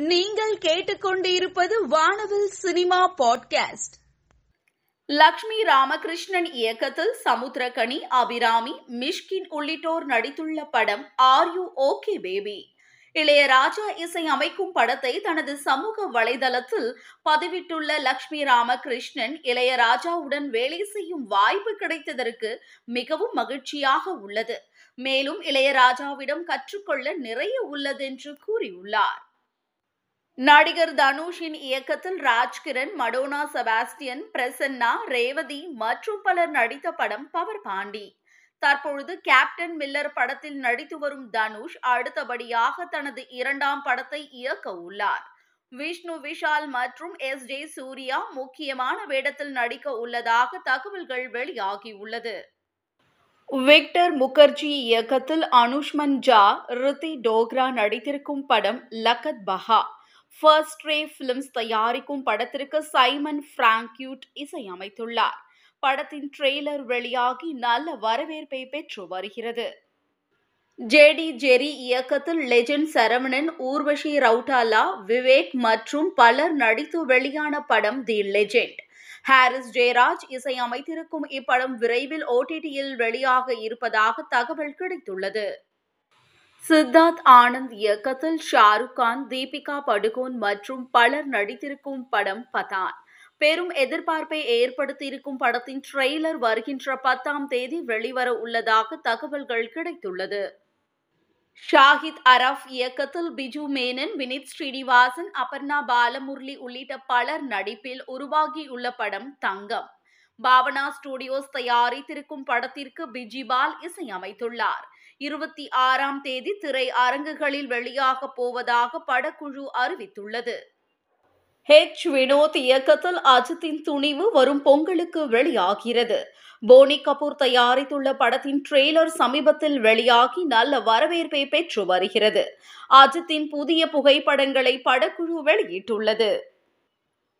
நீங்கள் கேட்டுக்கொண்டிருப்பது வானவில் சினிமா பாட்காஸ்ட். லக்ஷ்மி ராமகிருஷ்ணன் இயக்கத்தில் சமுத்திரகனி அபிராமி மிஷ்கின் உள்ளிட்டோர் நடித்துள்ள படம் are you okay baby Ilaiyaraaja இசை அமைக்கும் படத்தை தனது சமூக வலைதளத்தில் பதிவிட்டுள்ள லக்ஷ்மி ராமகிருஷ்ணன் இளையராஜாவுடன் வேலை செய்யும் வாய்ப்பு கிடைத்ததற்கு மிகவும் மகிழ்ச்சியாக உள்ளது. மேலும் இளையராஜாவிடம் கற்றுக்கொள்ள நிறைய உள்ளதென்று கூறியுள்ளார். நடிகர் தனுஷின் இயக்கத்தில் ராஜ்கிரண் மடோனா செபாஸ்டியன் பிரசன்னா ரேவதி மற்றும் பலர் நடித்த படம் பவர் பாண்டி. தற்பொழுது கேப்டன் மில்லர் படத்தில் நடித்து வரும் தனுஷ் அடுத்தபடியாக தனது இரண்டாம் படத்தை இயக்க உள்ளார். விஷ்ணு விஷால் மற்றும் எஸ் ஜே சூர்யா முக்கியமான வேடத்தில் நடிக்க உள்ளதாக தகவல்கள் வெளியாகியுள்ளது விக்டர் முகர்ஜி இயக்கத்தில் அனுஷ்மன் ஜா ரித்தி டோக்ரா நடித்திருக்கும் படம் லக்கத் பஹா. ஃபர்ஸ்ட் ரே ஃபிலிம்ஸ் தயாரிக்கும் படத்திற்கு சைமன் பிராங்க்யூட் இசையமைத்துள்ளார். படத்தின் ட்ரெய்லர் வெளியாகி நல்ல வரவேற்பை பெற்று வருகிறது. ஜேடி ஜெரி இயக்கத்தில் லெஜெண்ட் சரவணன் ஊர்வஷி ரவுட்டாலா விவேக் மற்றும் பலர் நடித்து வெளியான படம் தி லெஜெண்ட். ஹாரிஸ் ஜெயராஜ் இசையமைத்திருக்கும் இப்படம் விரைவில் ஓடிடியில் வெளியாக இருப்பதாக தகவல் கிடைத்துள்ளது. சித்தார்த் ஆனந்த் இயக்கத்தில் ஷாருக் கான் தீபிகா படுகோன் மற்றும் பலர் நடித்திருக்கும் படம் பதான். பெரும் எதிர்பார்ப்பை ஏற்படுத்தியிருக்கும் படத்தின் ட்ரெய்லர் வருகின்ற பத்தாம் தேதி வெளிவர உள்ளதாக தகவல்கள் கிடைத்துள்ளது. ஷாஹித் அரஃப் இயக்கத்தில் பிஜு மேனன் வினித் ஸ்ரீனிவாசன் அபர்ணா பாலமுரளி உள்ளிட்ட பலர் நடிப்பில் உருவாகியுள்ள படம் தங்கம். பாவனா ஸ்டுடியோஸ் தயாரித்திருக்கும் படத்திற்கு பிஜிபால் இசையமைத்துள்ளார். இருபத்தி ஆறாம் தேதி திரை அரங்குகளில் வெளியாக போவதாக படக்குழு அறிவித்துள்ளது. ஹெச் வினோத் இயக்கத்தில் அஜித்தின் துணிவு வரும் பொங்கலுக்கு வெளியாகிறது. போனி கபூர் தயாரித்துள்ள படத்தின் ட்ரெய்லர் சமீபத்தில் வெளியாகி நல்ல வரவேற்பை பெற்று வருகிறது. அஜித்தின் புதிய புகைப்படங்களை படக்குழு வெளியிட்டுள்ளது.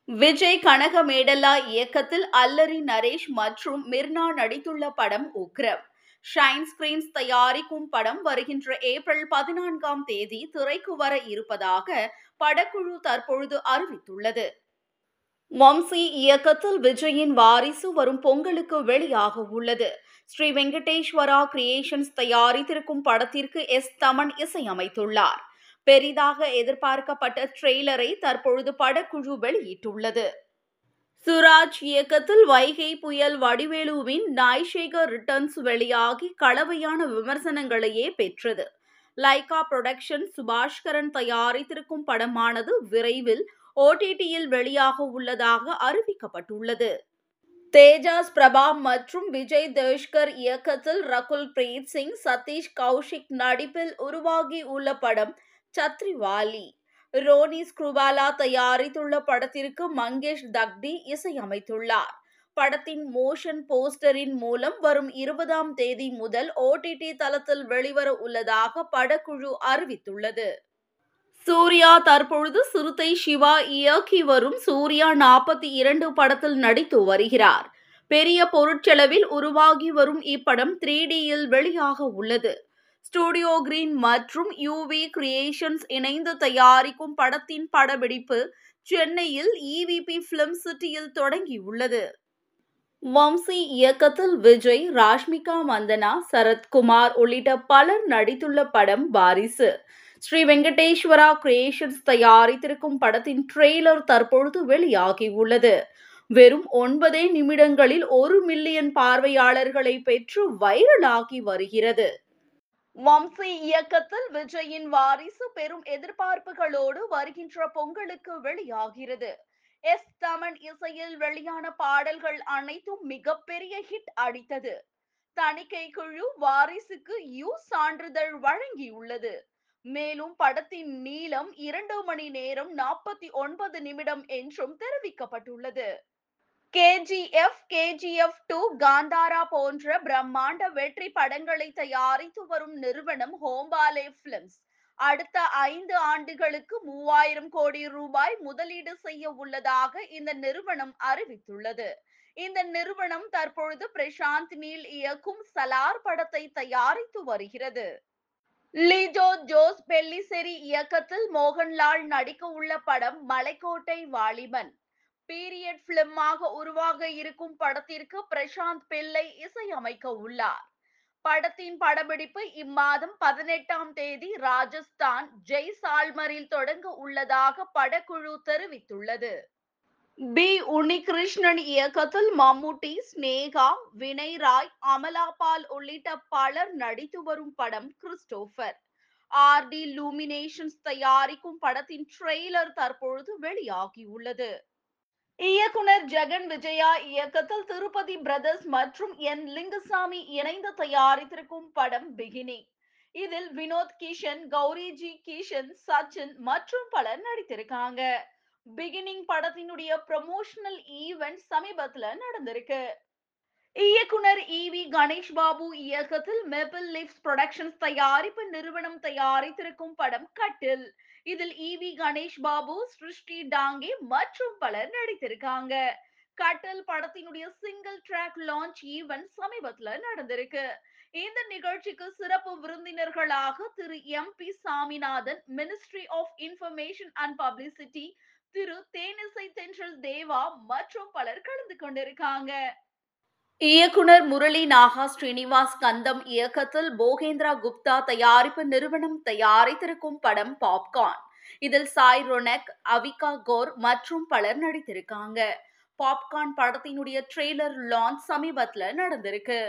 விஜய் கனக மேடல்லா இயக்கத்தில் அல்லரி நரேஷ் மற்றும் மிர்னா நடித்துள்ள படம் உக்ரம். ஷைன் ஸ்கிரீன்ஸ் தயாரிக்கும் படம் வருகின்ற ஏப்ரல் பதினான்காம் தேதி திரைக்கு வர இருப்பதாக படக்குழு தற்பொழுது அறிவித்துள்ளது. வம்சி இயக்கத்தில் விஜயின் வாரிசு வரும் பொங்கலுக்கு வெளியாக உள்ளது. ஸ்ரீ வெங்கடேஸ்வரா கிரியேஷன்ஸ் தயாரித்திருக்கும் படத்திற்கு எஸ் தமன் இசையமைத்துள்ளார். பெரிதாக எதிர்பார்க்கப்பட்ட ட்ரெய்லரை தற்பொழுது படக்குழு வெளியிட்டுள்ளது. சுராஜ் இயக்கத்தில் வைகை புயல் வடிவேலுவின் நாய்ஷேகர் ரிட்டர்ன்ஸ் வெளியாகி கலவையான விமர்சனங்களையே பெற்றது. லைகா புரொடக்ஷன் சுபாஷ்கரன் தயாரித்திருக்கும் படமானது விரைவில் ஓடிடியில் வெளியாக உள்ளதாக அறிவிக்கப்பட்டுள்ளது. தேஜாஸ் பிரபா மற்றும் விஜய் தேஷ்கர் இயக்கத்தில் ரகுல் பிரீத் சிங் சதீஷ் கௌஷிக் நடிப்பில் உருவாகி உள்ள படம் சத்ரிவாலி. ரோனி ஸ்க்ரூவாலா தயாரித்துள்ள படத்திற்கு மங்கேஷ் தக்டி இசையமைத்துள்ளார். படத்தின் மோஷன் போஸ்டரின் மூலம் வரும் இருபதாம் தேதி முதல் ஓடிடி தளத்தில் வெளிவர உள்ளதாக படக்குழு அறிவித்துள்ளது. சூர்யா தற்பொழுது சிறுத்தை சிவா இயக்கி வரும் சூர்யா நாற்பத்தி இரண்டு படத்தில் நடித்து வருகிறார். பெரிய பொருட்செலவில் உருவாகி வரும் இப்படம் த்ரீ டியில் வெளியாக உள்ளது. ஸ்டுடியோ கிரீன் மற்றும் யூவி கிரியேஷன்ஸ் இணைந்து தயாரிக்கும் படத்தின் படப்பிடிப்பு சென்னையில் இவிபி பிலிம் சிட்டியில் தொடங்கியுள்ளது. வம்சி இயக்கத்தில் விஜய் ராஷ்மிகா மந்தனா சரத்குமார் உள்ளிட்ட பலர் நடித்துள்ள படம் வாரிசு. ஸ்ரீ வெங்கடேஸ்வரா கிரியேஷன்ஸ் தயாரித்திருக்கும் படத்தின் ட்ரெய்லர் தற்பொழுது வெளியாகியுள்ளது. வெறும் ஒன்பதே நிமிடங்களில் ஒரு மில்லியன் பார்வையாளர்களை பெற்று வைரலாகி வருகிறது. வம்சி இயக்கத்தில் விஜயின் வாரிசு பெரும் எதிர்பார்ப்புகளோடு வருகின்ற பொங்கலுக்கு வெளியாகிறது. எஸ் தமன் இசையில் வெளியான பாடல்கள் அனைத்தும் மிகப்பெரிய ஹிட் அடித்தது. தணிக்கை குழு வாரிசுக்கு யூ சான்றிதழ் வழங்கியுள்ளது. மேலும் படத்தின் நீளம் இரண்டு மணி நேரம் நாற்பத்தி ஒன்பது நிமிடம் என்றும் தெரிவிக்கப்பட்டுள்ளது. கேஜிஎஃப் கேஜிஎஃப் டூ காந்தாரா போன்ற பிரம்மாண்ட வெற்றி படங்களை தயாரித்து வரும் நிறுவனம் ஹோம்பாலே பிலிம்ஸ் அடுத்த ஐந்து ஆண்டுகளுக்கு மூவாயிரம் கோடி ரூபாய் முதலீடு செய்ய உள்ளதாக இந்த நிறுவனம் அறிவித்துள்ளது. இந்த நிறுவனம் தற்பொழுது பிரசாந்த் நீல் இயக்கும் சலார் படத்தை தயாரித்து வருகிறது. லிஜோ ஜோஸ் பெல்லிசெரி இயக்கத்தில் மோகன்லால் நடிக்க உள்ள படம் மலைக்கோட்டை வாலிபன். பீரியட் பிலிமாக உருவாக இருக்கும் படத்திற்கு பிரசாந்த் பிள்ளை இசையமைக்க உள்ளார். படத்தின் படப்பிடிப்பு இம்மாதம் பதினெட்டாம் தேதி ராஜஸ்தான் ஜெய்சால்மரில் தொடங்க உள்ளதாக படக்குழு தெரிவித்துள்ளது. பி. உன்னிகிருஷ்ணன் இயக்கத்தில் மம்முட்டி ஸ்னேகா வினய் ராய் அமலாபால் உள்ளிட்ட பலர் நடித்து வரும் படம் கிறிஸ்டோபர். ஆர். டி. லூமினேஷன்ஸ் தயாரிக்கும் படத்தின் ட்ரெய்லர் தற்பொழுது வெளியாகியுள்ளது. இயக்குனர் ஜெகன் விஜயா இயக்கத்தில் திருப்பதி பிரதர்ஸ் மற்றும் என் லிங்குசாமி இணைந்து தயாரித்திருக்கும் படம் பிகினி. இதில் வினோத் கிஷன் கௌரி ஜி கிஷன் சச்சின் மற்றும் பலர் நடித்திருக்காங்க. பிகினிங் படத்தினுடைய ப்ரமோஷனல் ஈவெண்ட் சமீபத்துல நடந்திருக்கு. இயக்குனர் இ வி கணேஷ் பாபு இயக்கத்தில் மெபிள் லிப்ஸ் புரொடக்ஷன்ஸ் தயாரிப்பு நிறுவனம் தயாரித்திருக்கும் படம் கட்டில். இதில் இ வி கணேஷ் பாபு சிருஷ்டி டாங்கே மற்றும் பலர் நடித்திருக்காங்க. கட்டில் படத்தினுடைய சிங்கிள் ட்ராக் லான்ச் ஈவென்ட் சமீபத்துல நடந்திருக்கு. இந்த நிகழ்ச்சிக்கு சிறப்பு விருந்தினர்களாக Thiru M P Saminathan ministry of information and publicity Thiru Thenisai Thendral Deva மற்றும் பலர் கலந்து கொண்டிருக்காங்க. இயக்குனர் முரளி நாகா ஸ்ரீனிவாஸ் கந்தம் இயக்கத்தில் போகேந்திரா குப்தா தயாரிப்பு நிறுவனம் தயாரித்திருக்கும் படம் பாப்கார்ன். இதில் சாய் ரொனக் அவிகா கோர் மற்றும் பலர் நடித்திருக்காங்க. பாப்கார்ன் படத்தினுடைய ட்ரெய்லர் லான்ச் சமீபத்தில் நடந்திருக்கு.